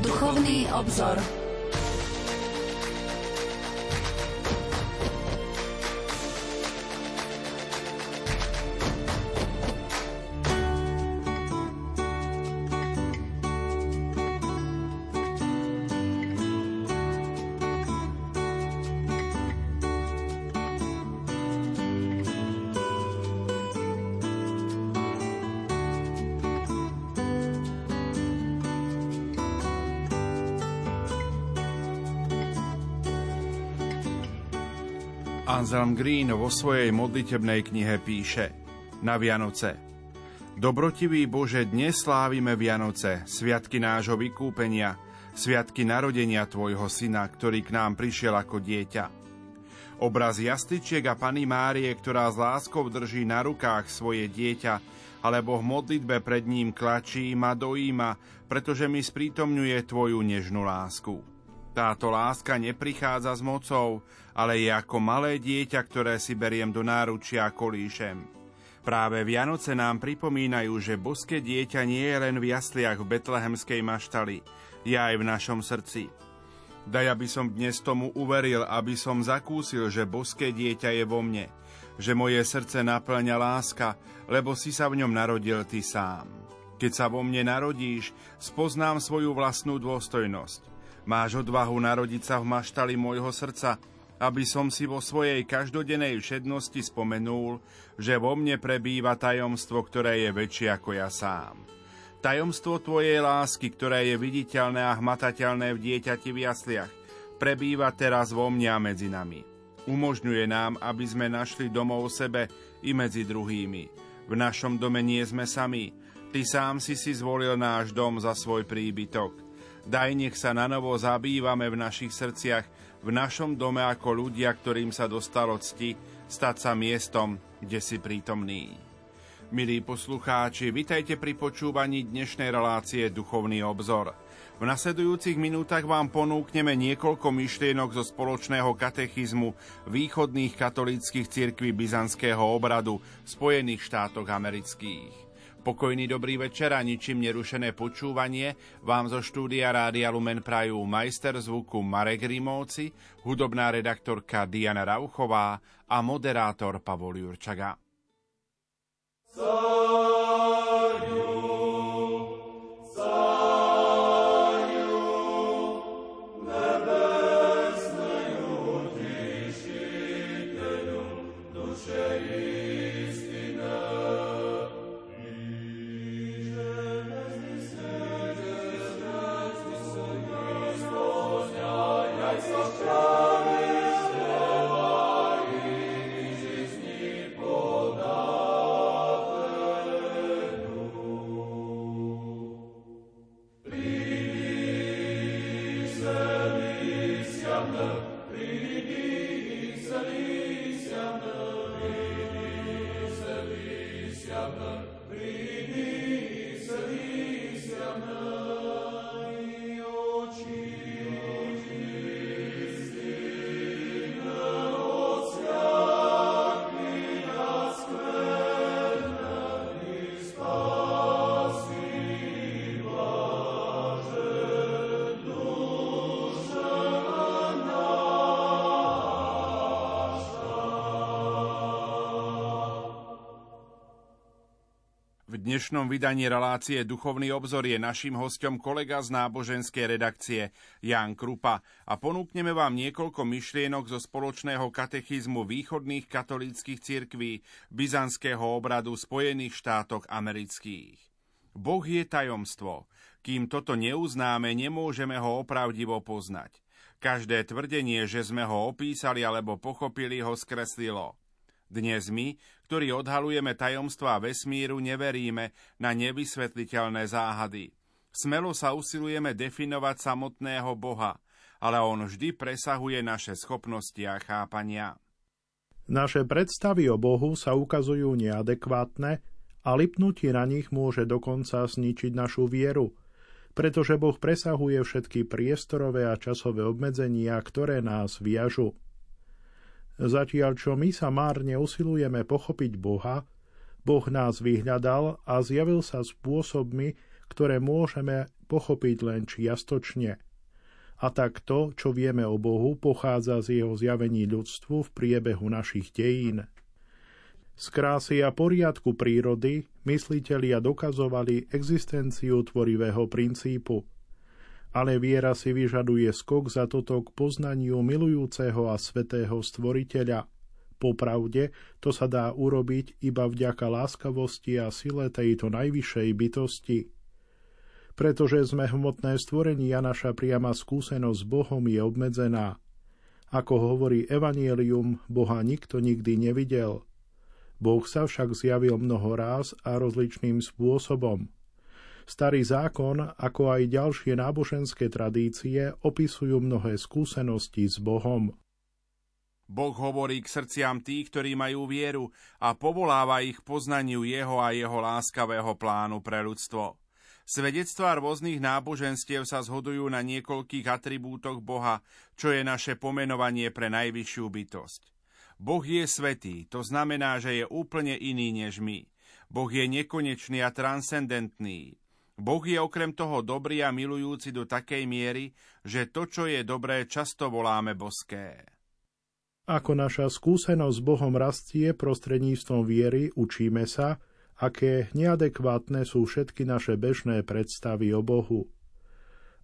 Duchovný obzor. Anselm Green vo svojej modlitebnej knihe píše Na Vianoce Dobrotivý Bože, dnes slávime Vianoce, sviatky nášho vykúpenia, sviatky narodenia Tvojho Syna, ktorý k nám prišiel ako dieťa. Obraz jastičiek a Pany Márie, ktorá s láskou drží na rukách svoje dieťa, alebo v modlitbe pred ním klačí, ma dojíma, pretože mi sprítomňuje Tvoju nežnú lásku. Táto láska neprichádza s mocou, ale je ako malé dieťa, ktoré si beriem do náručia a kolíšem. Práve Vianoce nám pripomínajú, že boské dieťa nie je len v jasliach v betlehemskej maštali, je aj v našom srdci. Daj, aby som dnes tomu uveril, aby som zakúsil, že boské dieťa je vo mne, že moje srdce naplňa láska, lebo si sa v ňom narodil ty sám. Keď sa vo mne narodíš, spoznám svoju vlastnú dôstojnosť. Máš odvahu narodiť sa v maštali môjho srdca, aby som si vo svojej každodennej všednosti spomenul, že vo mne prebýva tajomstvo, ktoré je väčšie ako ja sám. Tajomstvo Tvojej lásky, ktoré je viditeľné a hmatateľné v dieťati v jasliach, prebýva teraz vo mne a medzi nami. Umožňuje nám, aby sme našli domov sebe i medzi druhými. V našom dome nie sme sami. Ty sám si si zvolil náš dom za svoj príbytok. Daj nech sa na novo zabývame v našich srdciach, v našom dome ako ľudia, ktorým sa dostalo cti, stať sa miestom, kde si prítomný. Milí poslucháči, vitajte pri počúvaní dnešnej relácie Duchovný obzor. V nasledujúcich minútach vám ponúkneme niekoľko myšlienok zo spoločného katechizmu východných katolíckých cirkví byzantského obradu v Spojených štátoch amerických. Pokojný dobrý večer a ničím nerušené počúvanie vám zo štúdia Rádia Lumen prajú majster zvuku Marek Rimovci, hudobná redaktorka Diana Rauchová a moderátor Pavol Jurčaga. Sorry. Dnešnom vydaní relácie Duchovný obzor je našim hostom kolega z náboženskej redakcie Jan Krupa a ponúkneme vám niekoľko myšlienok zo spoločného katechizmu východných katolíckých cirkví Byzantského obradu Spojených štátoch amerických. Boh je tajomstvo. Kým toto neuznáme, nemôžeme ho opravdivo poznať. Každé tvrdenie, že sme ho opísali alebo pochopili, ho skreslilo. Dnes my, ktorí odhalujeme tajomstvá vesmíru, neveríme na nevysvetliteľné záhady. Smelo sa usilujeme definovať samotného Boha, ale on vždy presahuje naše schopnosti a chápania. Naše predstavy o Bohu sa ukazujú neadekvátne a lipnutie na nich môže dokonca zničiť našu vieru, pretože Boh presahuje všetky priestorové a časové obmedzenia, ktoré nás viažu. Zatiaľ čo my sa márne usilujeme pochopiť Boha, Boh nás vyhľadal a zjavil sa spôsobmi, ktoré môžeme pochopiť len čiastočne. A tak to, čo vieme o Bohu, pochádza z jeho zjavení ľudstvu v priebehu našich dejín. Z krásy a poriadku prírody myslitelia dokazovali existenciu tvorivého princípu. Ale viera si vyžaduje skok za toto k poznaniu milujúceho a svetého stvoriteľa. Popravde, to sa dá urobiť iba vďaka láskavosti a sile tejto najvyššej bytosti. Pretože sme hmotné stvorení a naša priama skúsenosť s Bohom je obmedzená. Ako hovorí Evangelium, Boha nikto nikdy nevidel – Boh sa však zjavil mnoho ráz a rozličným spôsobom. Starý zákon, ako aj ďalšie náboženské tradície, opisujú mnohé skúsenosti s Bohom. Boh hovorí k srdciam tých, ktorí majú vieru a povoláva ich poznaniu jeho a jeho láskavého plánu pre ľudstvo. Svedectvá rôznych náboženstiev sa zhodujú na niekoľkých atribútoch Boha, čo je naše pomenovanie pre najvyššiu bytosť. Boh je svetý, to znamená, že je úplne iný než my. Boh je nekonečný a transcendentný. Boh je okrem toho dobrý a milujúci do takej miery, že to, čo je dobré, často voláme boské. Ako naša skúsenosť s Bohom rastie prostredníctvom viery, učíme sa, aké neadekvátne sú všetky naše bežné predstavy o Bohu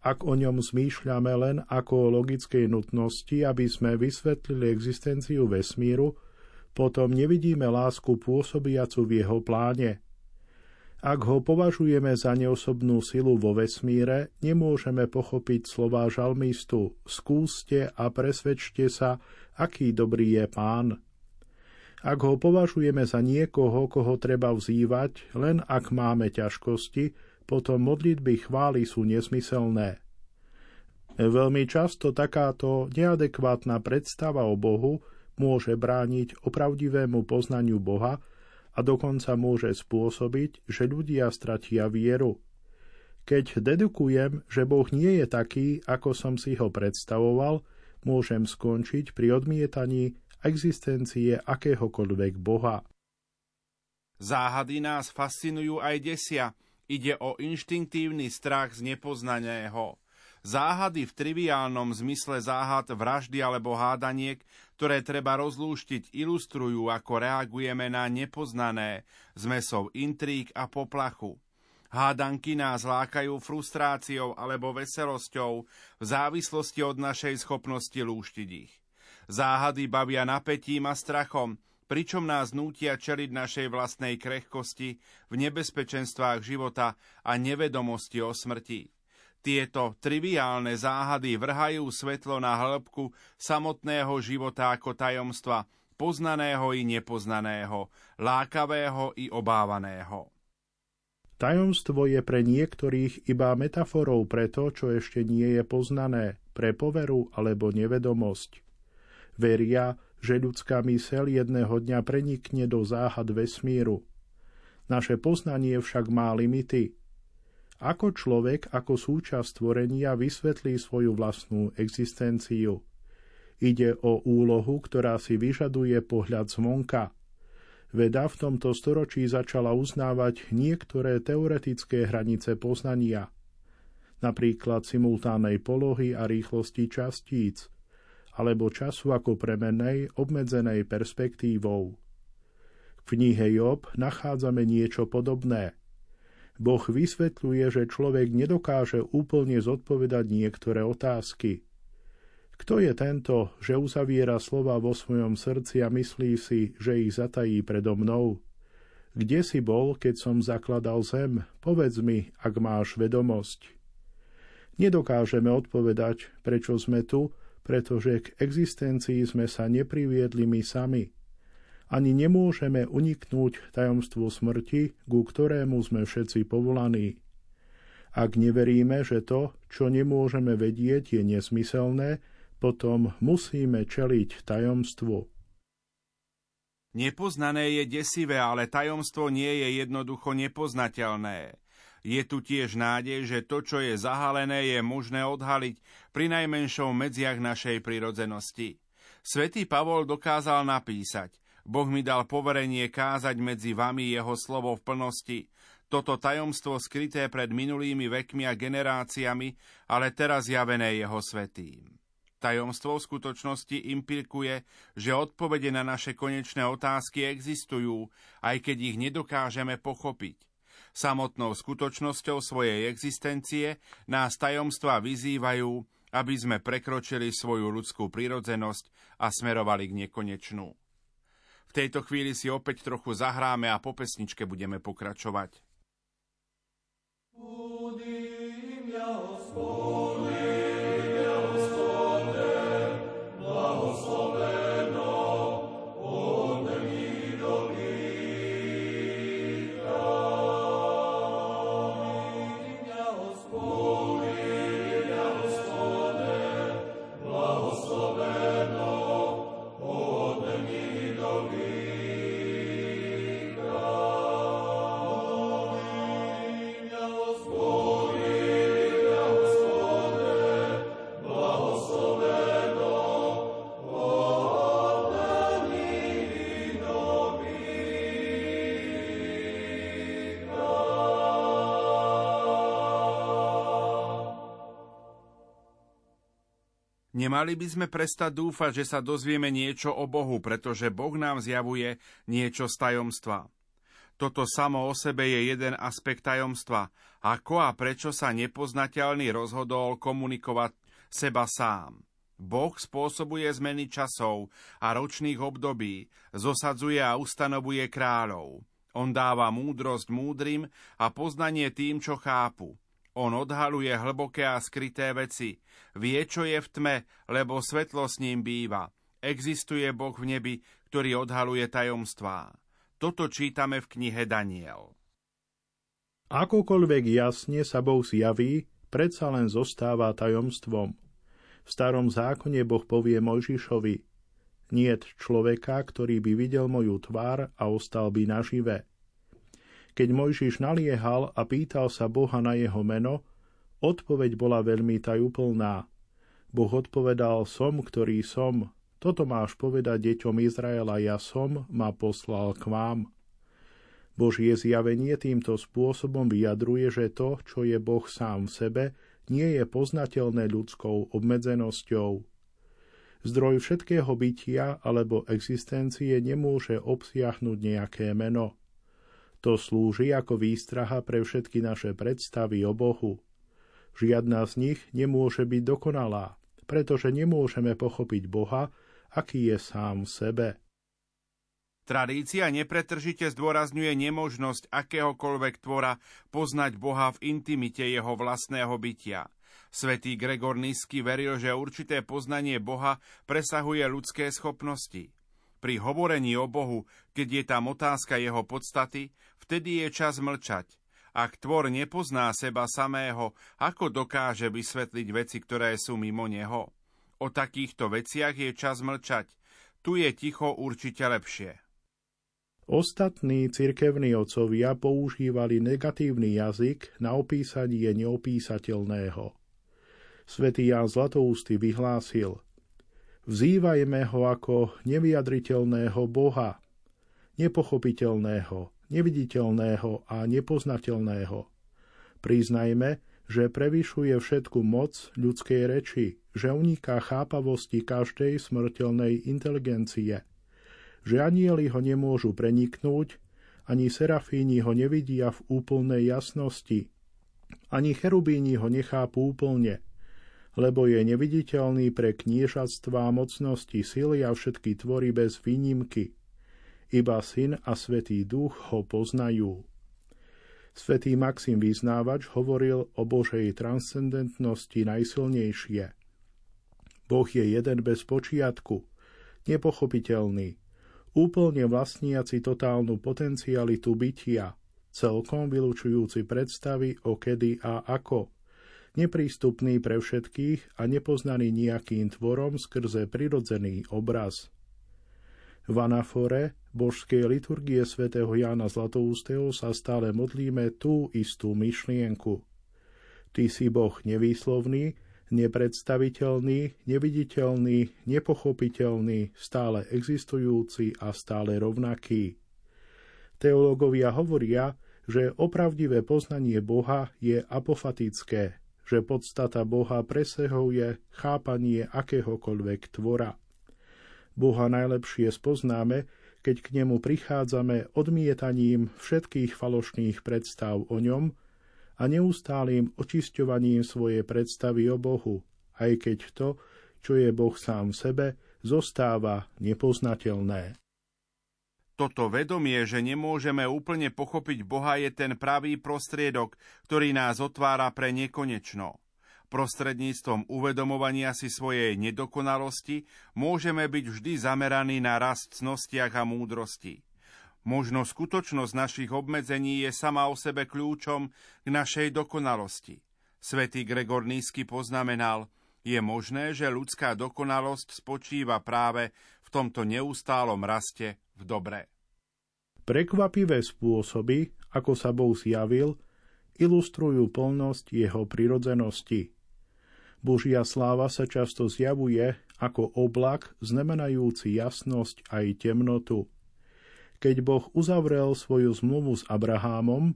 ak o ňom zmýšľame len ako o logickej nutnosti, aby sme vysvetlili existenciu vesmíru, potom nevidíme lásku pôsobiacu v jeho pláne. Ak ho považujeme za neosobnú silu vo vesmíre, nemôžeme pochopiť slová žalmistu skúste a presvedčte sa, aký dobrý je pán. Ak ho považujeme za niekoho, koho treba vzývať, len ak máme ťažkosti, potom modlitby chvály sú nesmyselné. Veľmi často takáto neadekvátna predstava o Bohu môže brániť opravdivému poznaniu Boha a dokonca môže spôsobiť, že ľudia stratia vieru. Keď dedukujem, že Boh nie je taký, ako som si ho predstavoval, môžem skončiť pri odmietaní existencie akéhokoľvek Boha. Záhady nás fascinujú aj desia, Ide o inštinktívny strach z nepoznaného. Záhady v triviálnom zmysle záhad vraždy alebo hádaniek, ktoré treba rozlúštiť, ilustrujú, ako reagujeme na nepoznané, zmesov intrík a poplachu. Hádanky nás lákajú frustráciou alebo veselosťou v závislosti od našej schopnosti lúštiť ich. Záhady bavia napätím a strachom, pričom nás nútia čeliť našej vlastnej krehkosti v nebezpečenstvách života a nevedomosti o smrti. Tieto triviálne záhady vrhajú svetlo na hĺbku samotného života ako tajomstva, poznaného i nepoznaného, lákavého i obávaného. Tajomstvo je pre niektorých iba metaforou pre to, čo ešte nie je poznané, pre poveru alebo nevedomosť. Veria, že ľudská mysel jedného dňa prenikne do záhad vesmíru. Naše poznanie však má limity. Ako človek, ako súčasť stvorenia vysvetlí svoju vlastnú existenciu. Ide o úlohu, ktorá si vyžaduje pohľad zvonka. Veda v tomto storočí začala uznávať niektoré teoretické hranice poznania, napríklad simultánnej polohy a rýchlosti častíc – alebo času ako premenej, obmedzenej perspektívou. V knihe Job nachádzame niečo podobné. Boh vysvetľuje, že človek nedokáže úplne zodpovedať niektoré otázky. Kto je tento, že uzaviera slova vo svojom srdci a myslí si, že ich zatají predo mnou? Kde si bol, keď som zakladal zem? Povedz mi, ak máš vedomosť. Nedokážeme odpovedať, prečo sme tu, pretože k existencii sme sa nepriviedli my sami. Ani nemôžeme uniknúť tajomstvu smrti, ku ktorému sme všetci povolaní. Ak neveríme, že to, čo nemôžeme vedieť, je nesmyselné, potom musíme čeliť tajomstvu. Nepoznané je desivé, ale tajomstvo nie je jednoducho nepoznateľné. Je tu tiež nádej, že to, čo je zahalené, je možné odhaliť pri najmenšom medziach našej prirodzenosti. Svetý Pavol dokázal napísať Boh mi dal poverenie kázať medzi vami jeho slovo v plnosti. Toto tajomstvo skryté pred minulými vekmi a generáciami, ale teraz javené jeho svetým. Tajomstvo v skutočnosti implikuje, že odpovede na naše konečné otázky existujú, aj keď ich nedokážeme pochopiť. Samotnou skutočnosťou svojej existencie nás tajomstva vyzývajú, aby sme prekročili svoju ľudskú prírodzenosť a smerovali k nekonečnú. V tejto chvíli si opäť trochu zahráme a po pesničke budeme pokračovať. Udim ja, Nemali by sme prestať dúfať, že sa dozvieme niečo o Bohu, pretože Boh nám zjavuje niečo z tajomstva. Toto samo o sebe je jeden aspekt tajomstva. Ako a prečo sa nepoznateľný rozhodol komunikovať seba sám. Boh spôsobuje zmeny časov a ročných období, zosadzuje a ustanovuje kráľov. On dáva múdrosť múdrym a poznanie tým, čo chápu. On odhaluje hlboké a skryté veci. Vie, čo je v tme, lebo svetlo s ním býva. Existuje Boh v nebi, ktorý odhaluje tajomstvá. Toto čítame v knihe Daniel. Akokoľvek jasne sa Boh zjaví, predsa len zostáva tajomstvom. V starom zákone Boh povie Mojžišovi, Niet človeka, ktorý by videl moju tvár a ostal by nažive. Keď Mojžiš naliehal a pýtal sa Boha na jeho meno, odpoveď bola veľmi tajúplná. Boh odpovedal, som, ktorý som. Toto máš povedať deťom Izraela, ja som, ma poslal k vám. Božie zjavenie týmto spôsobom vyjadruje, že to, čo je Boh sám v sebe, nie je poznateľné ľudskou obmedzenosťou. Zdroj všetkého bytia alebo existencie nemôže obsiahnuť nejaké meno. To slúži ako výstraha pre všetky naše predstavy o Bohu. Žiadna z nich nemôže byť dokonalá, pretože nemôžeme pochopiť Boha, aký je sám v sebe. Tradícia nepretržite zdôrazňuje nemožnosť akéhokoľvek tvora poznať Boha v intimite jeho vlastného bytia. Svetý Gregor Nisky veril, že určité poznanie Boha presahuje ľudské schopnosti. Pri hovorení o Bohu, keď je tam otázka jeho podstaty, vtedy je čas mlčať. Ak tvor nepozná seba samého, ako dokáže vysvetliť veci, ktoré sú mimo neho? O takýchto veciach je čas mlčať. Tu je ticho určite lepšie. Ostatní cirkevní otcovia používali negatívny jazyk na opísanie neopísateľného. Svetý Ján Zlatoústy vyhlásil – Vzývajme ho ako nevyjadriteľného Boha, nepochopiteľného, neviditeľného a nepoznateľného. Priznajme, že prevyšuje všetku moc ľudskej reči, že uniká chápavosti každej smrteľnej inteligencie, že anieli ho nemôžu preniknúť, ani serafíni ho nevidia v úplnej jasnosti, ani cherubíni ho nechápu úplne – lebo je neviditeľný pre kniežatstvá mocnosti sily a všetky tvory bez výnimky. Iba Syn a Svetý Duch ho poznajú. Svetý Maxim Vyznávač hovoril o Božej transcendentnosti najsilnejšie. Boh je jeden bez počiatku, nepochopiteľný, úplne vlastniaci totálnu potencialitu bytia, celkom vylúčujúci predstavy o kedy a ako – neprístupný pre všetkých a nepoznaný nejakým tvorom skrze prirodzený obraz. V anafore božskej liturgie svätého Jána Zlatoústeho sa stále modlíme tú istú myšlienku. Ty si Boh nevýslovný, nepredstaviteľný, neviditeľný, nepochopiteľný, stále existujúci a stále rovnaký. Teológovia hovoria, že opravdivé poznanie Boha je apofatické, že podstata Boha presehuje chápanie akéhokoľvek tvora. Boha najlepšie spoznáme, keď k nemu prichádzame odmietaním všetkých falošných predstav o ňom a neustálým očisťovaním svojej predstavy o Bohu, aj keď to, čo je Boh sám v sebe, zostáva nepoznateľné. Toto vedomie, že nemôžeme úplne pochopiť Boha, je ten pravý prostriedok, ktorý nás otvára pre nekonečno. Prostredníctvom uvedomovania si svojej nedokonalosti môžeme byť vždy zameraní na rast cnostiach a múdrosti. Možno skutočnosť našich obmedzení je sama o sebe kľúčom k našej dokonalosti. Svetý Gregor Nízky poznamenal, je možné, že ľudská dokonalosť spočíva práve v tomto neustálom raste v dobre. Prekvapivé spôsoby, ako sa Boh zjavil, ilustrujú plnosť jeho prirodzenosti. Božia sláva sa často zjavuje ako oblak znamenajúci jasnosť aj temnotu. Keď Boh uzavrel svoju zmluvu s Abrahámom,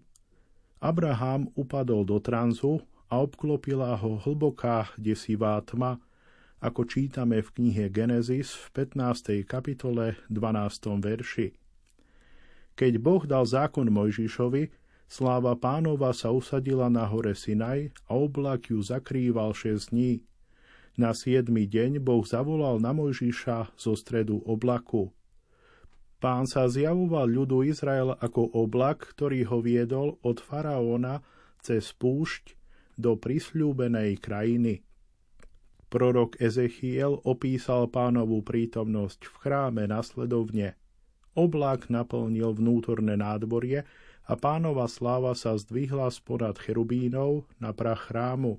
Abraham upadol do tranzu a obklopila ho hlboká desivá tma, ako čítame v knihe Genesis v 15. kapitole 12. verši. Keď Boh dal zákon Mojžišovi, Sláva pánova sa usadila na hore Sinaj a oblak ju zakrýval 6 dní. Na siedmy deň Boh zavolal na Mojžiša zo stredu oblaku. Pán sa zjavoval ľudu Izrael ako oblak, ktorý ho viedol od faraóna cez púšť do prisľúbenej krajiny. Prorok Ezechiel opísal pánovú prítomnosť v chráme nasledovne. Oblak naplnil vnútorné nádvorie, a pánova sláva sa zdvihla sporad cherubínov na prach chrámu.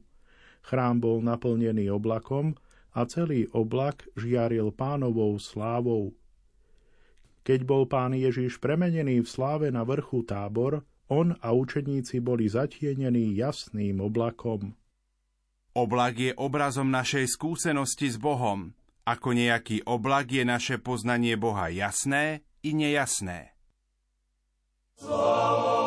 Chrám bol naplnený oblakom a celý oblak žiaril pánovou slávou. Keď bol pán Ježiš premenený v sláve na vrchu tábor, on a učeníci boli zatienení jasným oblakom. Oblak je obrazom našej skúsenosti s Bohom. Ako nejaký oblak je naše poznanie Boha jasné i nejasné. Slava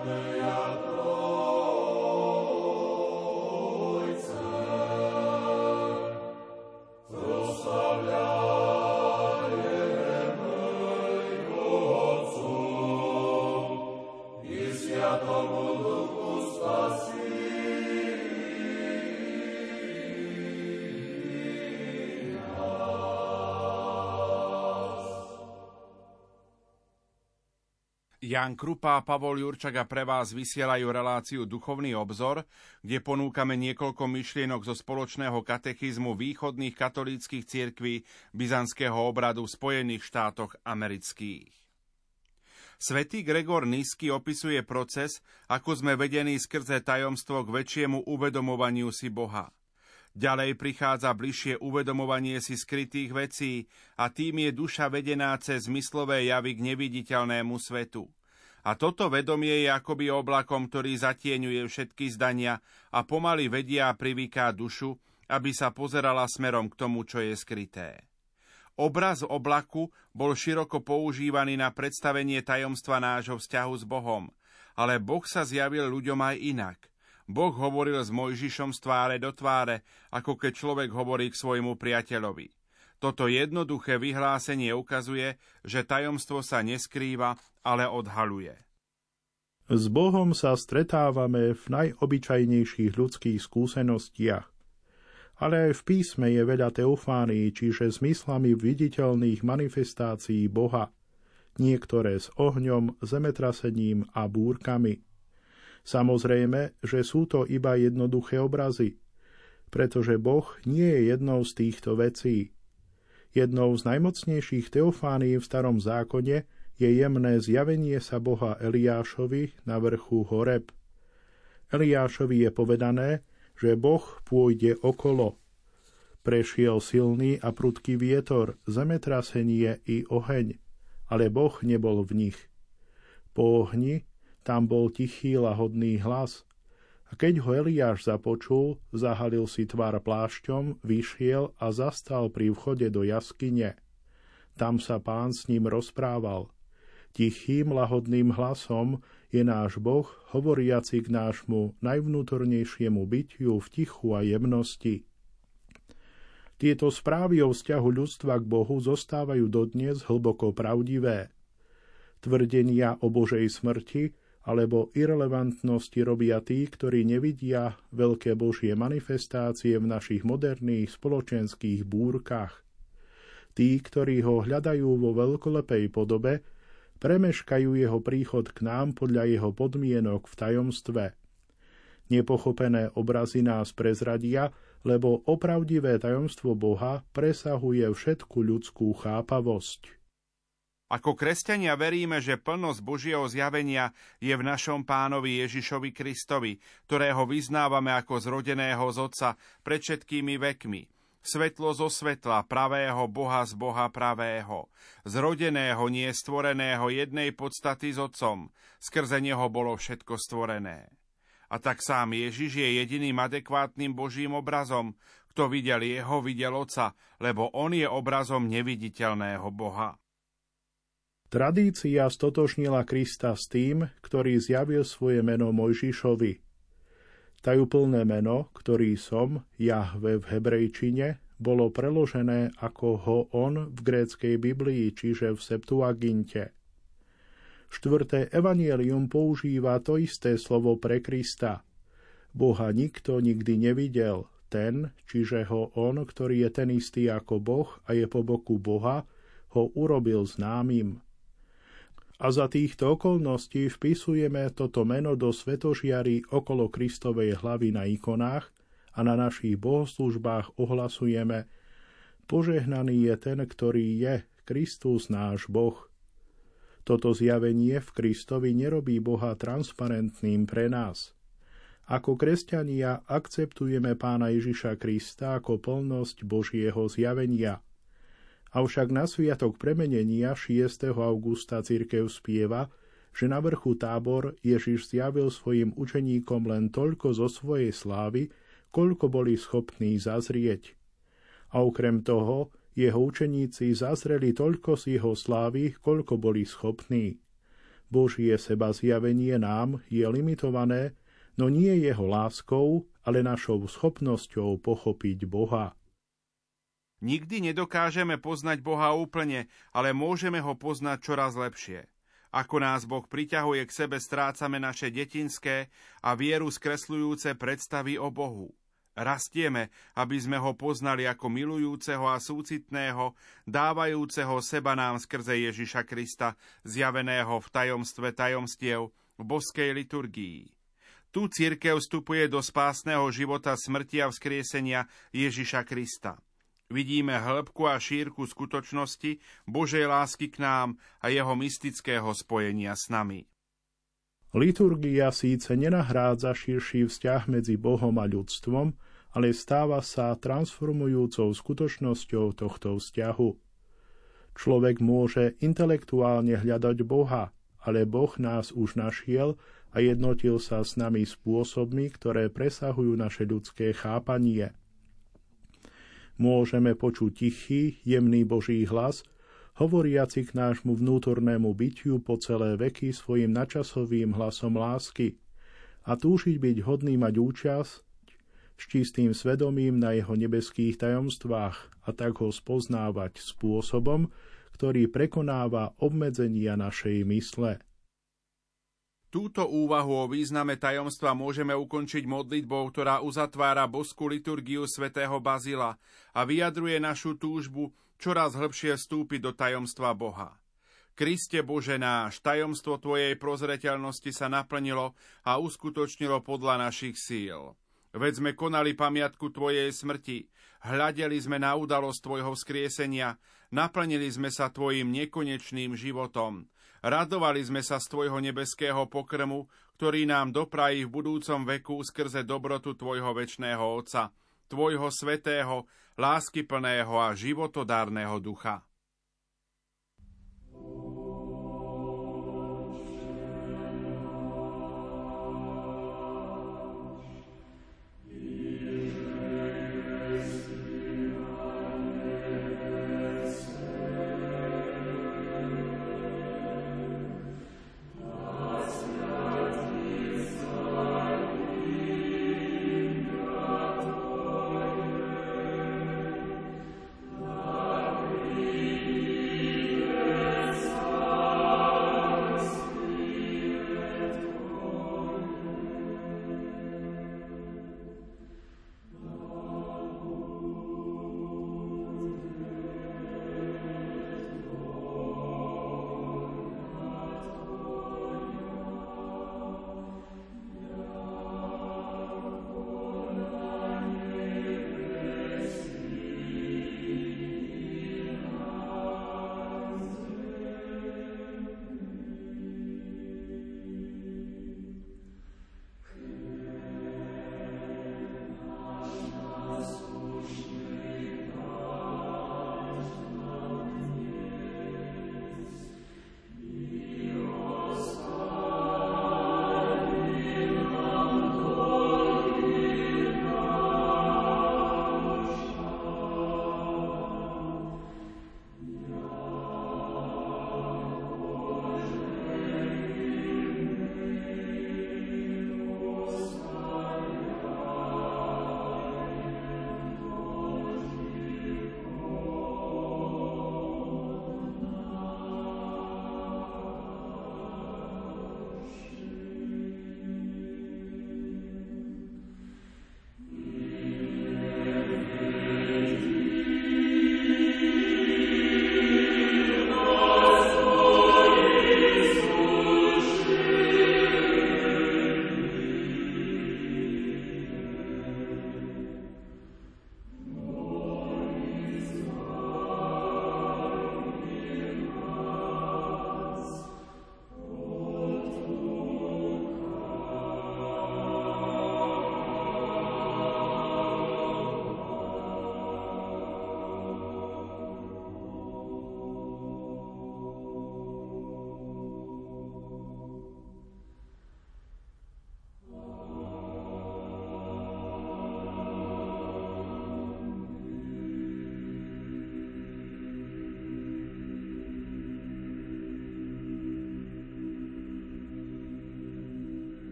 Adonai, Adonai. Jan Krupa a Pavol Jurčaga pre vás vysielajú reláciu Duchovný obzor, kde ponúkame niekoľko myšlienok zo spoločného katechizmu východných katolíckých cirkví byzantského obradu v Spojených štátoch amerických. Svetý Gregor Nisky opisuje proces, ako sme vedení skrze tajomstvo k väčšiemu uvedomovaniu si Boha. Ďalej prichádza bližšie uvedomovanie si skrytých vecí a tým je duša vedená cez zmyslové javy k neviditeľnému svetu. A toto vedomie je akoby oblakom, ktorý zatieňuje všetky zdania a pomaly vedia a privyká dušu, aby sa pozerala smerom k tomu, čo je skryté. Obraz oblaku bol široko používaný na predstavenie tajomstva nášho vzťahu s Bohom ale Boh sa zjavil ľuďom aj inak. Boh hovoril s Mojžišom z tváre do tváre, ako keď človek hovorí k svojmu priateľovi. Toto jednoduché vyhlásenie ukazuje, že tajomstvo sa neskrýva, ale odhaluje. S Bohom sa stretávame v najobyčajnejších ľudských skúsenostiach. Ale aj v písme je veľa teofánií, čiže zmyslami viditeľných manifestácií Boha, niektoré s ohňom, zemetrasením a búrkami. Samozrejme, že sú to iba jednoduché obrazy, pretože Boh nie je jednou z týchto vecí. Jednou z najmocnejších teofánií v starom zákone je jemné zjavenie sa Boha Eliášovi na vrchu Horeb. Eliášovi je povedané, že Boh pôjde okolo. Prešiel silný a prudký vietor, zemetrasenie i oheň, ale Boh nebol v nich. Po ohni tam bol tichý lahodný hlas. A keď ho Eliáš započul, zahalil si tvár plášťom, vyšiel a zastal pri vchode do jaskyne. Tam sa pán s ním rozprával – Tichým, lahodným hlasom je náš Boh, hovoriaci k nášmu najvnútornejšiemu bytiu v tichu a jemnosti. Tieto správy o vzťahu ľudstva k Bohu zostávajú dodnes hlboko pravdivé. Tvrdenia o Božej smrti alebo irrelevantnosti robia tí, ktorí nevidia veľké Božie manifestácie v našich moderných spoločenských búrkach. Tí, ktorí ho hľadajú vo veľkolepej podobe, premeškajú jeho príchod k nám podľa jeho podmienok v tajomstve. Nepochopené obrazy nás prezradia, lebo opravdivé tajomstvo Boha presahuje všetku ľudskú chápavosť. Ako kresťania veríme, že plnosť Božieho zjavenia je v našom pánovi Ježišovi Kristovi, ktorého vyznávame ako zrodeného z Otca pred všetkými vekmi – Svetlo zo svetla, pravého Boha z Boha pravého, zrodeného, nie stvoreného jednej podstaty s Otcom, skrze Neho bolo všetko stvorené. A tak sám Ježiš je jediným adekvátnym Božím obrazom, kto videl Jeho, videl Otca, lebo On je obrazom neviditeľného Boha. Tradícia stotožnila Krista s tým, ktorý zjavil svoje meno Mojžišovi – Tajúplné meno, ktorý som, Jahve v hebrejčine, bolo preložené ako ho on v gréckej Biblii, čiže v Septuaginte. Štvrté evanielium používa to isté slovo pre Krista. Boha nikto nikdy nevidel, ten, čiže ho on, ktorý je ten istý ako Boh a je po boku Boha, ho urobil známym a za týchto okolností vpisujeme toto meno do svetožiary okolo Kristovej hlavy na ikonách a na našich bohoslužbách ohlasujeme Požehnaný je ten, ktorý je Kristus náš Boh. Toto zjavenie v Kristovi nerobí Boha transparentným pre nás. Ako kresťania akceptujeme pána Ježiša Krista ako plnosť Božieho zjavenia – Avšak na sviatok premenenia 6. augusta cirkev spieva, že na vrchu tábor Ježiš zjavil svojim učeníkom len toľko zo svojej slávy, koľko boli schopní zazrieť. A okrem toho, jeho učeníci zazreli toľko z jeho slávy, koľko boli schopní. Božie seba zjavenie nám je limitované, no nie jeho láskou, ale našou schopnosťou pochopiť Boha. Nikdy nedokážeme poznať Boha úplne, ale môžeme ho poznať čoraz lepšie. Ako nás Boh priťahuje k sebe, strácame naše detinské a vieru skresľujúce predstavy o Bohu. Rastieme, aby sme ho poznali ako milujúceho a súcitného, dávajúceho seba nám skrze Ježiša Krista, zjaveného v tajomstve tajomstiev v boskej liturgii. Tu církev vstupuje do spásneho života smrti a vzkriesenia Ježiša Krista. Vidíme hĺbku a šírku skutočnosti Božej lásky k nám a jeho mystického spojenia s nami. Liturgia síce nenahrádza širší vzťah medzi Bohom a ľudstvom, ale stáva sa transformujúcou skutočnosťou tohto vzťahu. Človek môže intelektuálne hľadať Boha, ale Boh nás už našiel a jednotil sa s nami spôsobmi, ktoré presahujú naše ľudské chápanie – môžeme počuť tichý, jemný Boží hlas, hovoriaci k nášmu vnútornému bytiu po celé veky svojim načasovým hlasom lásky a túžiť byť hodný mať účasť s čistým svedomím na jeho nebeských tajomstvách a tak ho spoznávať spôsobom, ktorý prekonáva obmedzenia našej mysle. Túto úvahu o význame tajomstva môžeme ukončiť modlitbou, ktorá uzatvára boskú liturgiu svätého Bazila a vyjadruje našu túžbu čoraz hĺbšie vstúpiť do tajomstva Boha. Kriste Bože náš, tajomstvo Tvojej prozreteľnosti sa naplnilo a uskutočnilo podľa našich síl. Veď sme konali pamiatku Tvojej smrti, hľadeli sme na udalosť Tvojho vzkriesenia, naplnili sme sa Tvojim nekonečným životom, Radovali sme sa z Tvojho nebeského pokrmu, ktorý nám doprají v budúcom veku skrze dobrotu Tvojho väčšného Otca, Tvojho svetého, láskyplného a životodárneho ducha.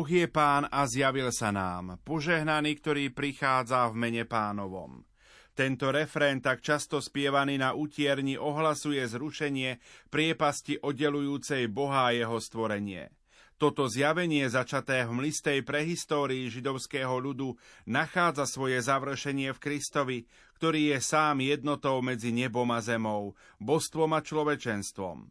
Boh je pán a zjavil sa nám, požehnaný, ktorý prichádza v mene pánovom. Tento refrén, tak často spievaný na utierni, ohlasuje zrušenie priepasti oddelujúcej Boha a jeho stvorenie. Toto zjavenie, začaté v mlistej prehistórii židovského ľudu, nachádza svoje završenie v Kristovi, ktorý je sám jednotou medzi nebom a zemou, bostvom a človečenstvom.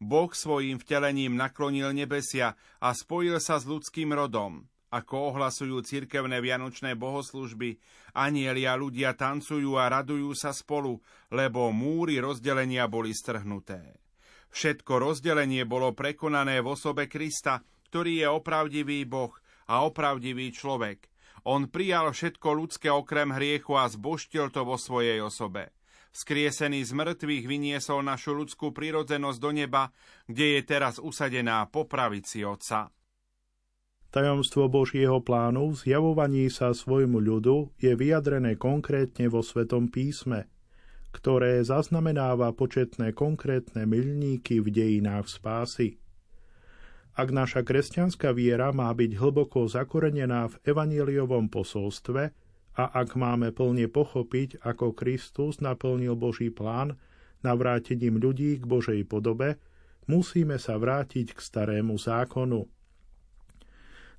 Boh svojim vtelením naklonil nebesia a spojil sa s ľudským rodom. Ako ohlasujú cirkevné vianočné bohoslužby, anieli a ľudia tancujú a radujú sa spolu, lebo múry rozdelenia boli strhnuté. Všetko rozdelenie bolo prekonané v osobe Krista, ktorý je opravdivý Boh a opravdivý človek. On prijal všetko ľudské okrem hriechu a zboštil to vo svojej osobe. Skriesený z mŕtvych vyniesol našu ľudskú prirodzenosť do neba, kde je teraz usadená po pravici Otca. Tajomstvo Božieho plánu v zjavovaní sa svojmu ľudu je vyjadrené konkrétne vo Svetom písme, ktoré zaznamenáva početné konkrétne milníky v dejinách spásy. Ak naša kresťanská viera má byť hlboko zakorenená v evaníliovom posolstve a ak máme plne pochopiť, ako Kristus naplnil Boží plán navrátením ľudí k Božej podobe, musíme sa vrátiť k starému zákonu –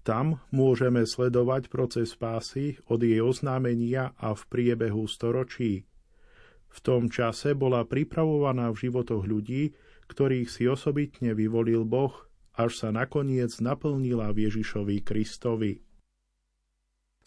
tam môžeme sledovať proces spásy od jej oznámenia a v priebehu storočí. V tom čase bola pripravovaná v životoch ľudí, ktorých si osobitne vyvolil Boh, až sa nakoniec naplnila v Ježišovi Kristovi.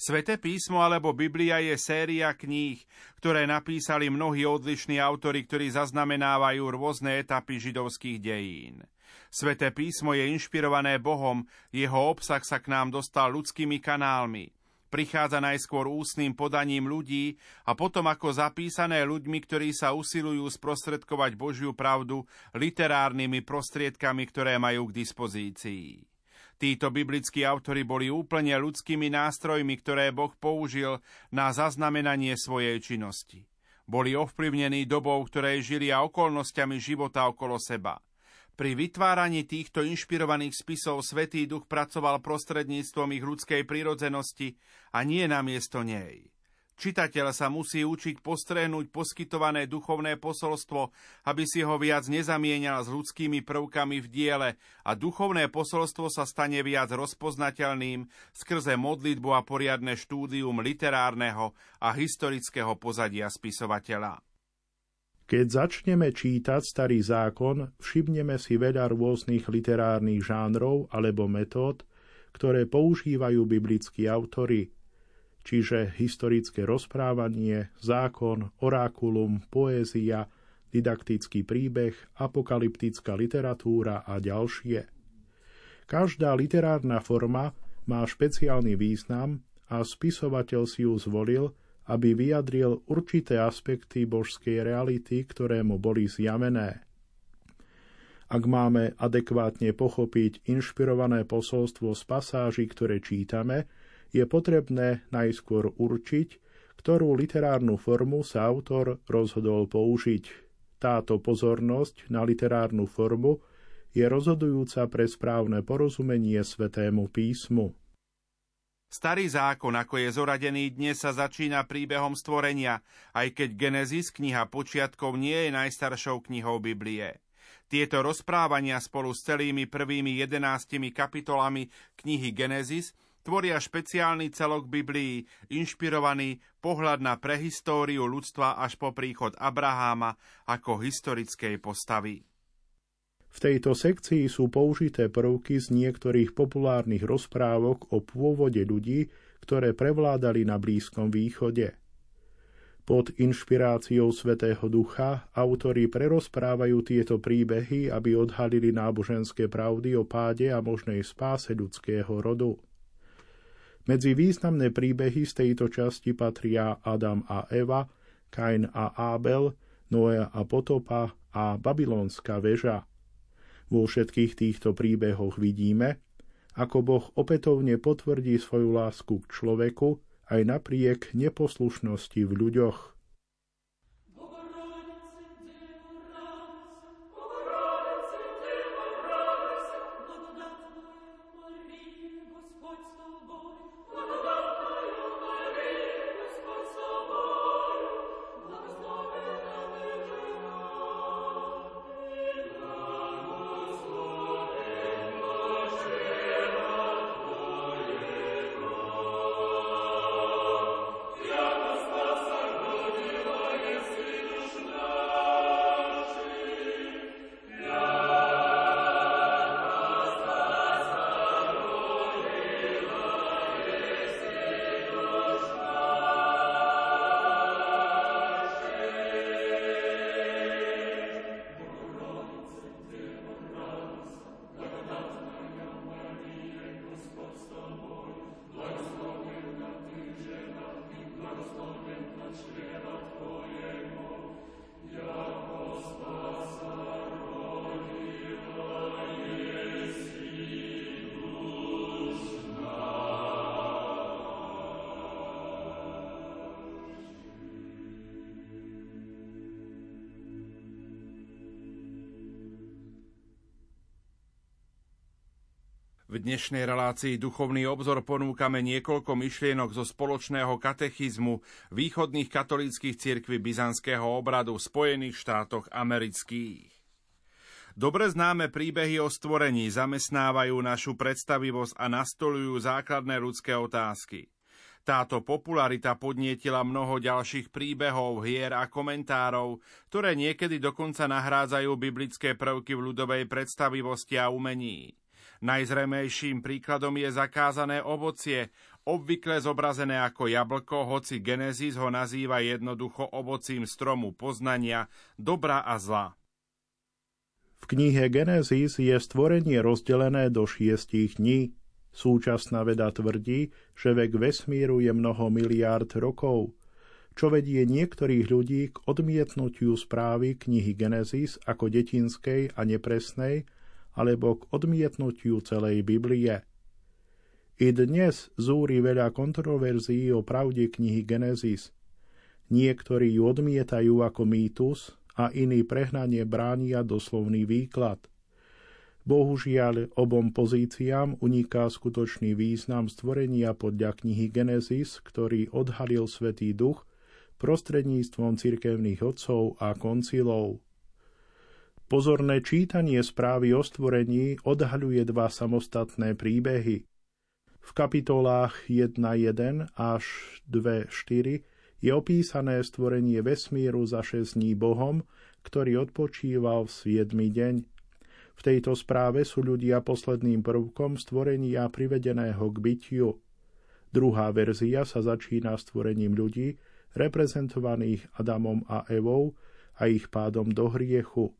Sveté písmo alebo Biblia je séria kníh, ktoré napísali mnohí odlišní autory, ktorí zaznamenávajú rôzne etapy židovských dejín. Sveté písmo je inšpirované Bohom, jeho obsah sa k nám dostal ľudskými kanálmi. Prichádza najskôr ústnym podaním ľudí a potom ako zapísané ľuďmi, ktorí sa usilujú sprostredkovať Božiu pravdu literárnymi prostriedkami, ktoré majú k dispozícii. Títo biblickí autory boli úplne ľudskými nástrojmi, ktoré Boh použil na zaznamenanie svojej činnosti. Boli ovplyvnení dobou, ktorej žili a okolnostiami života okolo seba – pri vytváraní týchto inšpirovaných spisov Svetý duch pracoval prostredníctvom ich ľudskej prírodzenosti a nie na miesto nej. Čitateľ sa musí učiť postrehnúť poskytované duchovné posolstvo, aby si ho viac nezamienial s ľudskými prvkami v diele a duchovné posolstvo sa stane viac rozpoznateľným skrze modlitbu a poriadne štúdium literárneho a historického pozadia spisovateľa. Keď začneme čítať Starý zákon, všimneme si veľa rôznych literárnych žánrov alebo metód, ktoré používajú biblickí autory, čiže historické rozprávanie, zákon, orákulum, poézia, didaktický príbeh, apokalyptická literatúra a ďalšie. Každá literárna forma má špeciálny význam a spisovateľ si ju zvolil, aby vyjadril určité aspekty božskej reality, ktoré mu boli zjavené. Ak máme adekvátne pochopiť inšpirované posolstvo z pasáží, ktoré čítame, je potrebné najskôr určiť, ktorú literárnu formu sa autor rozhodol použiť. Táto pozornosť na literárnu formu je rozhodujúca pre správne porozumenie svetému písmu. Starý zákon, ako je zoradený dnes, sa začína príbehom stvorenia, aj keď Genesis, kniha počiatkov, nie je najstaršou knihou Biblie. Tieto rozprávania spolu s celými prvými jedenáctimi kapitolami knihy Genesis tvoria špeciálny celok Biblii, inšpirovaný pohľad na prehistóriu ľudstva až po príchod Abraháma ako historickej postavy. V tejto sekcii sú použité prvky z niektorých populárnych rozprávok o pôvode ľudí, ktoré prevládali na Blízkom východe. Pod inšpiráciou Svetého Ducha autori prerozprávajú tieto príbehy, aby odhalili náboženské pravdy o páde a možnej spáse ľudského rodu. Medzi významné príbehy z tejto časti patria Adam a Eva, Kain a Abel, Noé a potopa a Babylonská väža – vo všetkých týchto príbehoch vidíme, ako Boh opätovne potvrdí svoju lásku k človeku aj napriek neposlušnosti v ľuďoch. Dnešnej relácii Duchovný obzor ponúkame niekoľko myšlienok zo spoločného katechizmu východných katolíckých cirkví byzantského obradu v Spojených štátoch amerických. Dobre známe príbehy o stvorení zamestnávajú našu predstavivosť a nastolujú základné ľudské otázky. Táto popularita podnietila mnoho ďalších príbehov, hier a komentárov, ktoré niekedy dokonca nahrádzajú biblické prvky v ľudovej predstavivosti a umení. Najzremejším príkladom je zakázané ovocie, obvykle zobrazené ako jablko, hoci Genesis ho nazýva jednoducho ovocím stromu poznania, dobra a zla. V knihe Genesis je stvorenie rozdelené do šiestich dní. Súčasná veda tvrdí, že vek vesmíru je mnoho miliárd rokov, čo vedie niektorých ľudí k odmietnutiu správy knihy Genesis ako detinskej a nepresnej, alebo k odmietnutiu celej Biblie. I dnes zúri veľa kontroverzií o pravde knihy Genesis. Niektorí ju odmietajú ako mýtus a iní prehnanie bránia doslovný výklad. Bohužiaľ, obom pozíciám uniká skutočný význam stvorenia podľa knihy Genesis, ktorý odhalil Svetý Duch prostredníctvom cirkevných otcov a koncilov. Pozorné čítanie správy o stvorení odhaľuje dva samostatné príbehy. V kapitolách 1.1 až 2.4 je opísané stvorenie vesmíru za 6 dní Bohom, ktorý odpočíval v 7. deň. V tejto správe sú ľudia posledným prvkom stvorenia privedeného k bytiu. Druhá verzia sa začína stvorením ľudí, reprezentovaných Adamom a Evou a ich pádom do hriechu.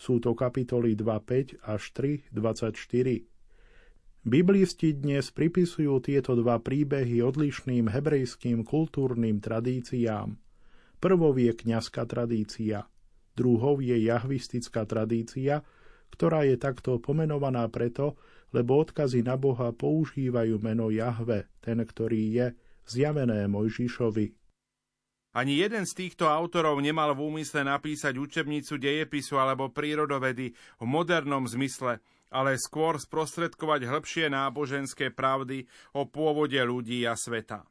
Sú to kapitoly 2.5 až 3.24. Biblisti dnes pripisujú tieto dva príbehy odlišným hebrejským kultúrnym tradíciám. Prvou je kňazská tradícia, druhou je jahvistická tradícia, ktorá je takto pomenovaná preto, lebo odkazy na Boha používajú meno Jahve, ten, ktorý je zjavené Mojžišovi. Ani jeden z týchto autorov nemal v úmysle napísať učebnicu dejepisu alebo prírodovedy v modernom zmysle, ale skôr sprostredkovať hĺbšie náboženské pravdy o pôvode ľudí a sveta.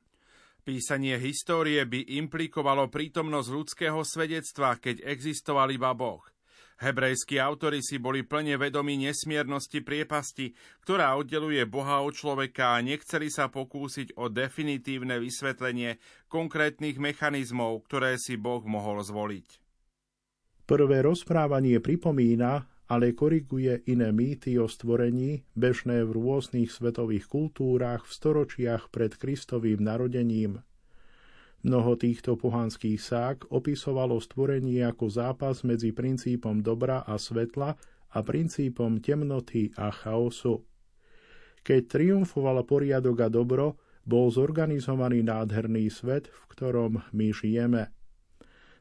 Písanie histórie by implikovalo prítomnosť ľudského svedectva, keď existoval iba Boh – Hebrejskí autori si boli plne vedomí nesmiernosti priepasti, ktorá oddeluje Boha od človeka a nechceli sa pokúsiť o definitívne vysvetlenie konkrétnych mechanizmov, ktoré si Boh mohol zvoliť. Prvé rozprávanie pripomína, ale koriguje iné mýty o stvorení, bežné v rôznych svetových kultúrach v storočiach pred Kristovým narodením – Mnoho týchto pohanských sák opisovalo stvorenie ako zápas medzi princípom dobra a svetla a princípom temnoty a chaosu. Keď triumfoval poriadok a dobro, bol zorganizovaný nádherný svet, v ktorom my žijeme.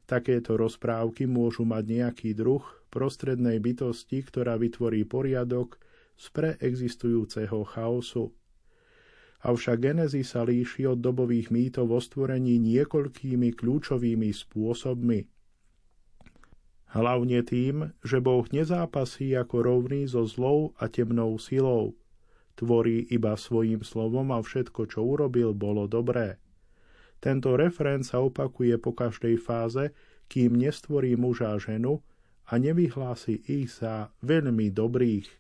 Takéto rozprávky môžu mať nejaký druh prostrednej bytosti, ktorá vytvorí poriadok z preexistujúceho chaosu. Avšak Genesis sa líši od dobových mýtov o stvorení niekoľkými kľúčovými spôsobmi. Hlavne tým, že Boh nezápasí ako rovný so zlou a temnou silou. Tvorí iba svojim slovom a všetko, čo urobil, bolo dobré. Tento referent sa opakuje po každej fáze, kým nestvorí muža a ženu a nevyhlási ich za veľmi dobrých.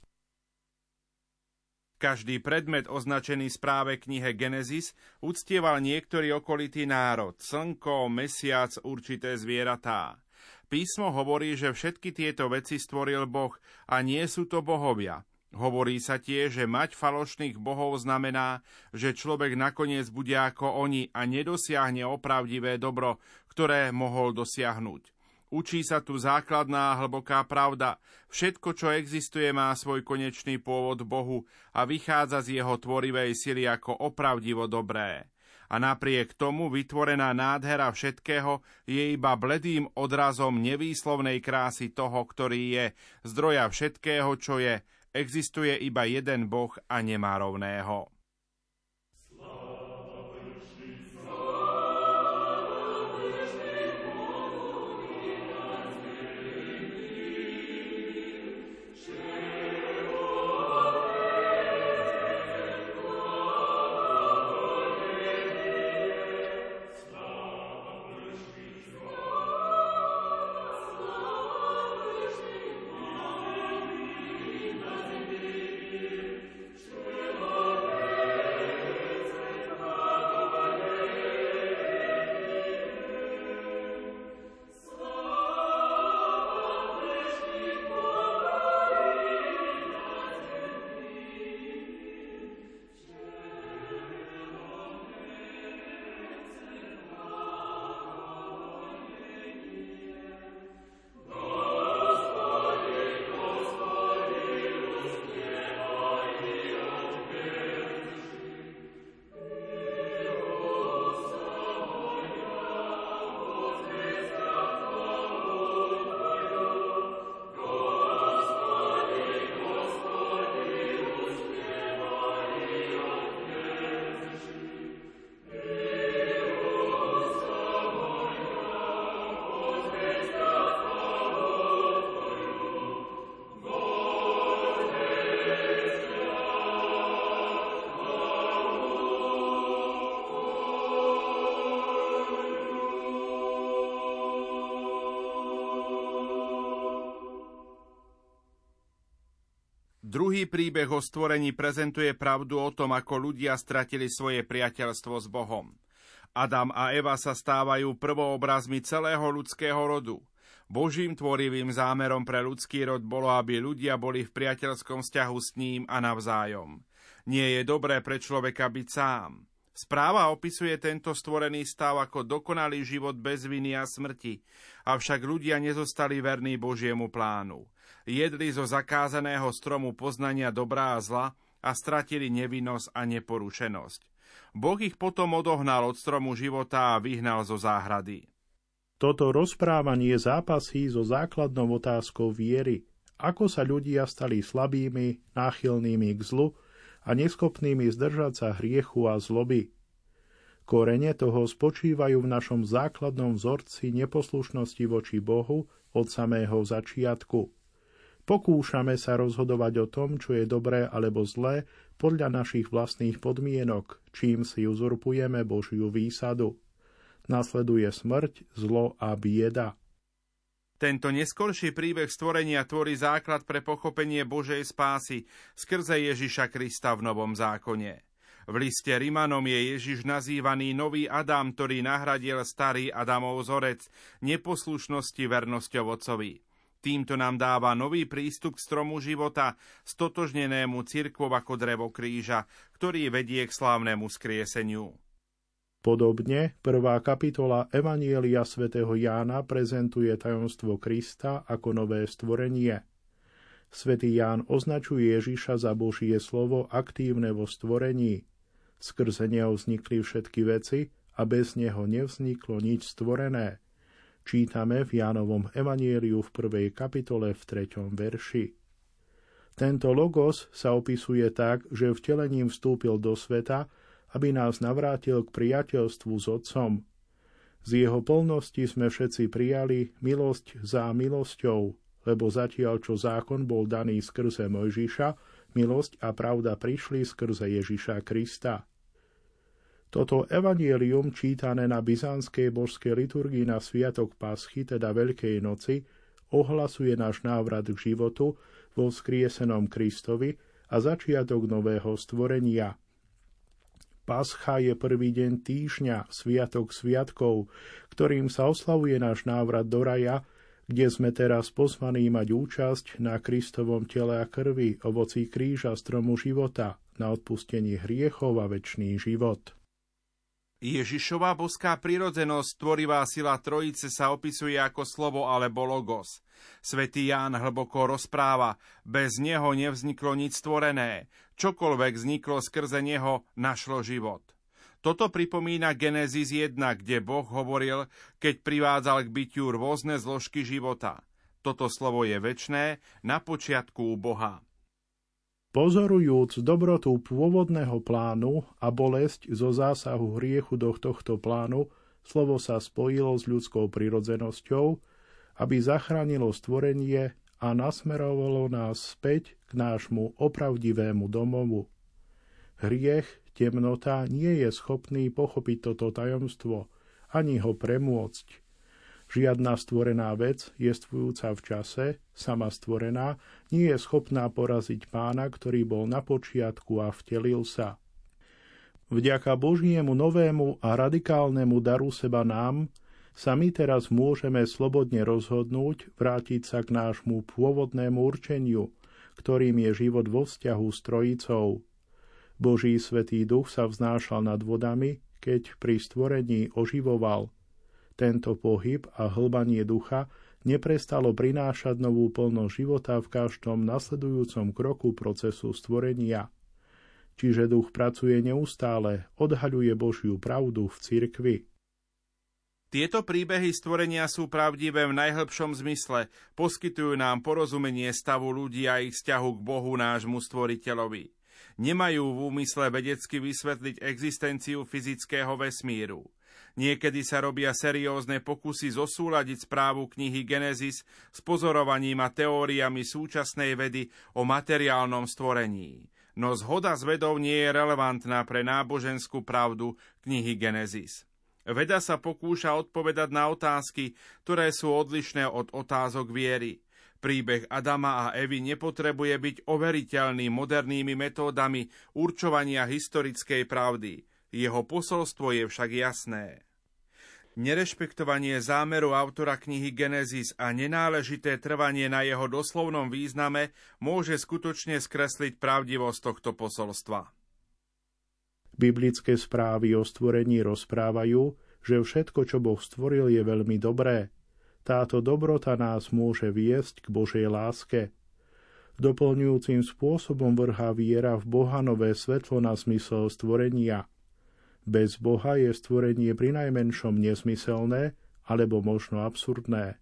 Každý predmet označený správe knihe Genesis uctieval niektorý okolitý národ, slnko, mesiac, určité zvieratá. Písmo hovorí, že všetky tieto veci stvoril Boh a nie sú to bohovia. Hovorí sa tiež, že mať falošných bohov znamená, že človek nakoniec bude ako oni a nedosiahne opravdivé dobro, ktoré mohol dosiahnuť. Učí sa tu základná a hlboká pravda. Všetko, čo existuje, má svoj konečný pôvod Bohu a vychádza z jeho tvorivej sily ako opravdivo dobré. A napriek tomu vytvorená nádhera všetkého je iba bledým odrazom nevýslovnej krásy toho, ktorý je zdroja všetkého, čo je. Existuje iba jeden Boh a nemá rovného. Druhý príbeh o stvorení prezentuje pravdu o tom, ako ľudia stratili svoje priateľstvo s Bohom. Adam a Eva sa stávajú prvoobrazmi celého ľudského rodu. Božím tvorivým zámerom pre ľudský rod bolo, aby ľudia boli v priateľskom vzťahu s ním a navzájom. Nie je dobré pre človeka byť sám. Správa opisuje tento stvorený stav ako dokonalý život bez viny a smrti, avšak ľudia nezostali verní Božiemu plánu. Jedli zo zakázaného stromu poznania dobrá a zla a stratili nevinnosť a neporušenosť. Boh ich potom odohnal od stromu života a vyhnal zo záhrady. Toto rozprávanie zápasí so základnou otázkou viery, ako sa ľudia stali slabými, náchylnými k zlu, a neschopnými zdržať sa hriechu a zloby. Korene toho spočívajú v našom základnom vzorci neposlušnosti voči Bohu od samého začiatku. Pokúšame sa rozhodovať o tom, čo je dobré alebo zlé, podľa našich vlastných podmienok, čím si uzurpujeme Božiu výsadu. Nasleduje smrť, zlo a bieda. Tento neskorší príbeh stvorenia tvorí základ pre pochopenie Božej spásy skrze Ježiša Krista v Novom zákone. V liste Rimanom je Ježiš nazývaný nový Adam, ktorý nahradil starý Adamov vzorec neposlušnosti vernosťou Otcovi. Týmto nám dáva nový prístup k stromu života, stotožnenému cirkvou ako drevo kríža, ktorý vedie k slávnemu skrieseniu. Podobne prvá kapitola Evanielia svätého Jána prezentuje tajomstvo Krista ako nové stvorenie. Svetý Ján označuje Ježiša za Božie slovo aktívne vo stvorení. Skrze neho vznikli všetky veci a bez neho nevzniklo nič stvorené. Čítame v Jánovom Evanieliu v prvej kapitole v treťom verši. Tento logos sa opisuje tak, že vtelením vstúpil do sveta aby nás navrátil k priateľstvu s Otcom. Z jeho plnosti sme všetci prijali milosť za milosťou, lebo zatiaľ, čo zákon bol daný skrze Mojžiša, milosť a pravda prišli skrze Ježiša Krista. Toto evanielium čítané na byzantskej božskej liturgii na Sviatok Paschy, teda Veľkej noci, ohlasuje náš návrat k životu vo vzkriesenom Kristovi a začiatok nového stvorenia – Pascha je prvý deň týždňa, sviatok sviatkov, ktorým sa oslavuje náš návrat do raja, kde sme teraz pozvaní mať účasť na Kristovom tele a krvi, ovoci kríža stromu života, na odpustenie hriechov a väčší život. Ježišová boská prirodzenosť, tvorivá sila Trojice sa opisuje ako slovo alebo logos. Svetý Ján hlboko rozpráva, bez neho nevzniklo nič stvorené, čokoľvek vzniklo skrze neho, našlo život. Toto pripomína Genesis 1, kde Boh hovoril, keď privádzal k bytiu rôzne zložky života. Toto slovo je väčné, na počiatku u Boha. Pozorujúc dobrotu pôvodného plánu a bolesť zo zásahu hriechu do tohto plánu, slovo sa spojilo s ľudskou prirodzenosťou, aby zachránilo stvorenie a nasmerovalo nás späť k nášmu opravdivému domovu. Hriech, temnota nie je schopný pochopiť toto tajomstvo, ani ho premôcť – Žiadna stvorená vec, jestvujúca v čase, sama stvorená, nie je schopná poraziť pána, ktorý bol na počiatku a vtelil sa. Vďaka Božiemu novému a radikálnemu daru seba nám, sa my teraz môžeme slobodne rozhodnúť vrátiť sa k nášmu pôvodnému určeniu, ktorým je život vo vzťahu s Trojicou. Boží svetý duch sa vznášal nad vodami, keď pri stvorení oživoval – tento pohyb a hlbanie ducha neprestalo prinášať novú plnosť života v každom nasledujúcom kroku procesu stvorenia. Čiže duch pracuje neustále, odhaľuje Božiu pravdu v cirkvi. Tieto príbehy stvorenia sú pravdivé v najhlbšom zmysle, poskytujú nám porozumenie stavu ľudí a ich vzťahu k Bohu nášmu stvoriteľovi. Nemajú v úmysle vedecky vysvetliť existenciu fyzického vesmíru. Niekedy sa robia seriózne pokusy zosúľadiť správu knihy Genesis s pozorovaním a teóriami súčasnej vedy o materiálnom stvorení. No zhoda s vedou nie je relevantná pre náboženskú pravdu knihy Genesis. Veda sa pokúša odpovedať na otázky, ktoré sú odlišné od otázok viery. Príbeh Adama a Evy nepotrebuje byť overiteľný modernými metódami určovania historickej pravdy. Jeho posolstvo je však jasné. Nerešpektovanie zámeru autora knihy Genesis a nenáležité trvanie na jeho doslovnom význame môže skutočne skresliť pravdivosť tohto posolstva. Biblické správy o stvorení rozprávajú, že všetko, čo Boh stvoril, je veľmi dobré. Táto dobrota nás môže viesť k Božej láske. Doplňujúcim spôsobom vrhá viera v Boha nové svetlo na zmysel stvorenia – bez Boha je stvorenie pri najmenšom nesmyselné alebo možno absurdné.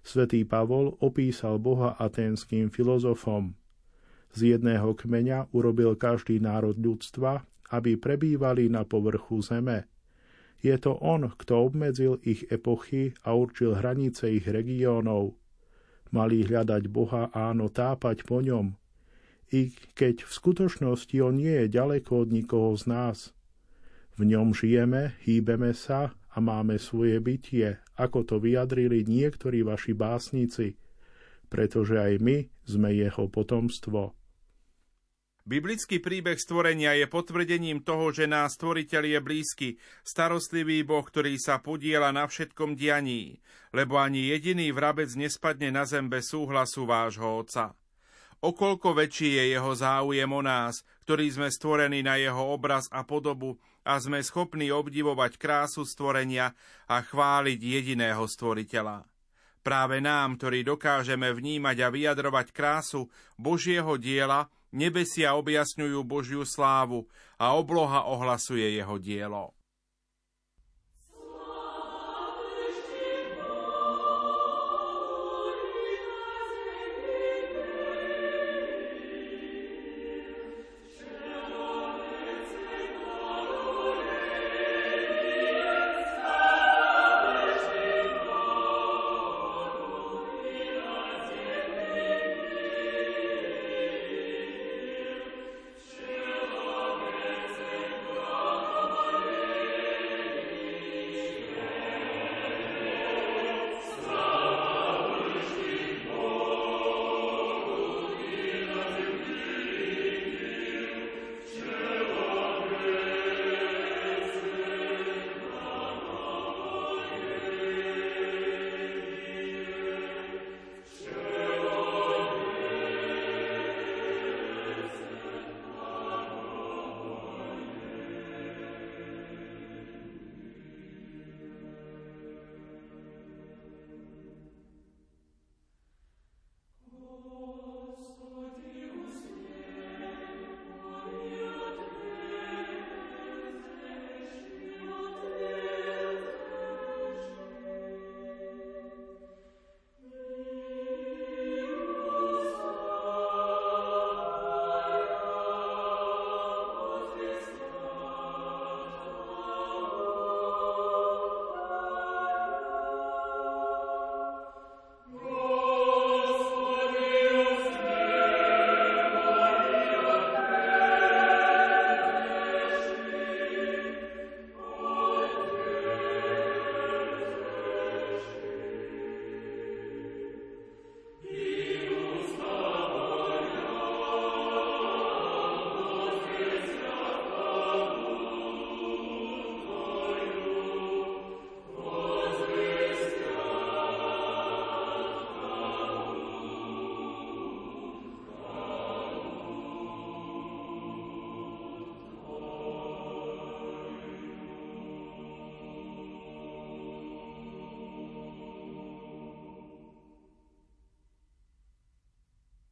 Svetý Pavol opísal Boha aténským filozofom. Z jedného kmeňa urobil každý národ ľudstva, aby prebývali na povrchu zeme. Je to on, kto obmedzil ich epochy a určil hranice ich regiónov. Mali hľadať Boha áno tápať po ňom, i keď v skutočnosti on nie je ďaleko od nikoho z nás – v ňom žijeme, hýbeme sa a máme svoje bytie, ako to vyjadrili niektorí vaši básnici, pretože aj my sme jeho potomstvo. Biblický príbeh stvorenia je potvrdením toho, že nás stvoriteľ je blízky, starostlivý Boh, ktorý sa podiela na všetkom dianí, lebo ani jediný vrabec nespadne na zem bez súhlasu vášho Otca. Okolko väčší je jeho záujem o nás, ktorí sme stvorení na jeho obraz a podobu a sme schopní obdivovať krásu stvorenia a chváliť jediného stvoriteľa. Práve nám, ktorí dokážeme vnímať a vyjadrovať krásu Božieho diela, nebesia objasňujú Božiu slávu a obloha ohlasuje jeho dielo.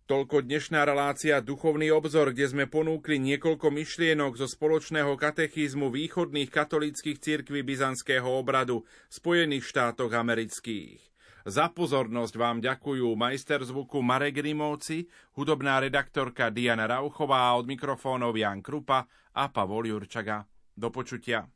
Toľko dnešná relácia Duchovný obzor, kde sme ponúkli niekoľko myšlienok zo spoločného katechizmu východných katolíckých cirkví byzantského obradu v Spojených štátoch amerických. Za pozornosť vám ďakujú majster zvuku Marek Rimovci, hudobná redaktorka Diana Rauchová a od mikrofónov Jan Krupa a Pavol Jurčaga. Do počutia.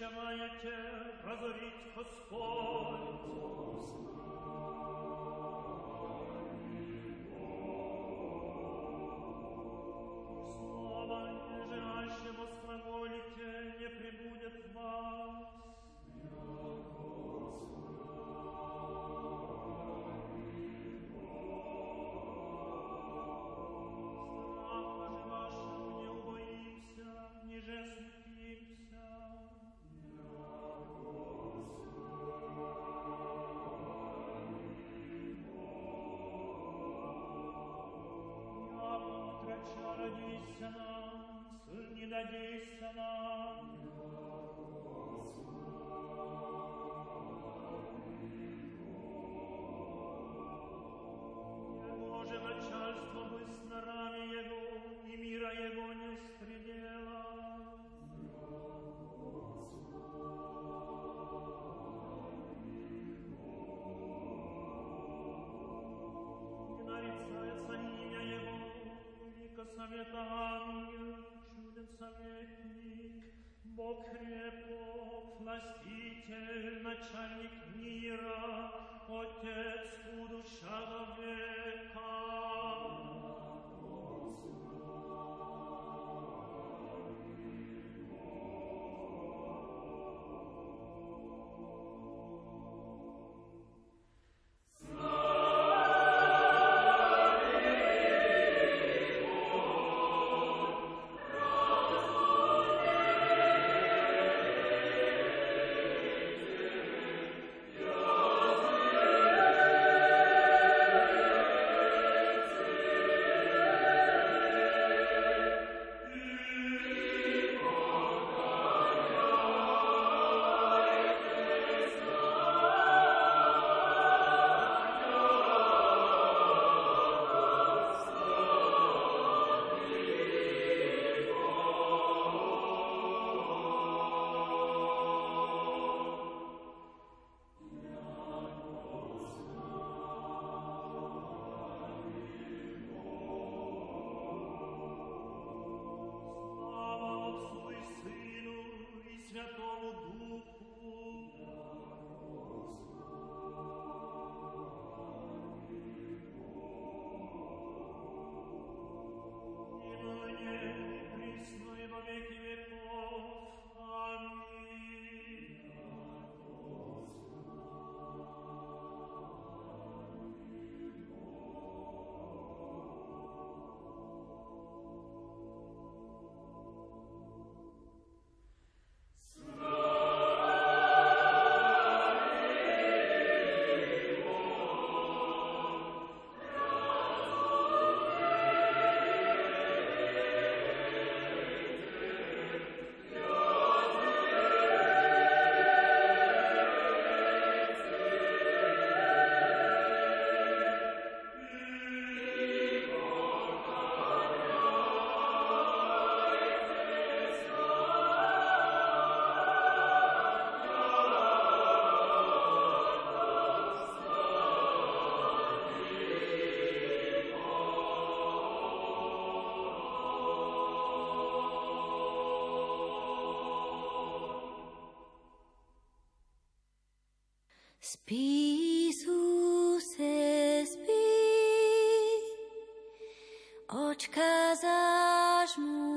ще має разорить Господь. Слава не желающему Spí, se spí, očka zažmúri.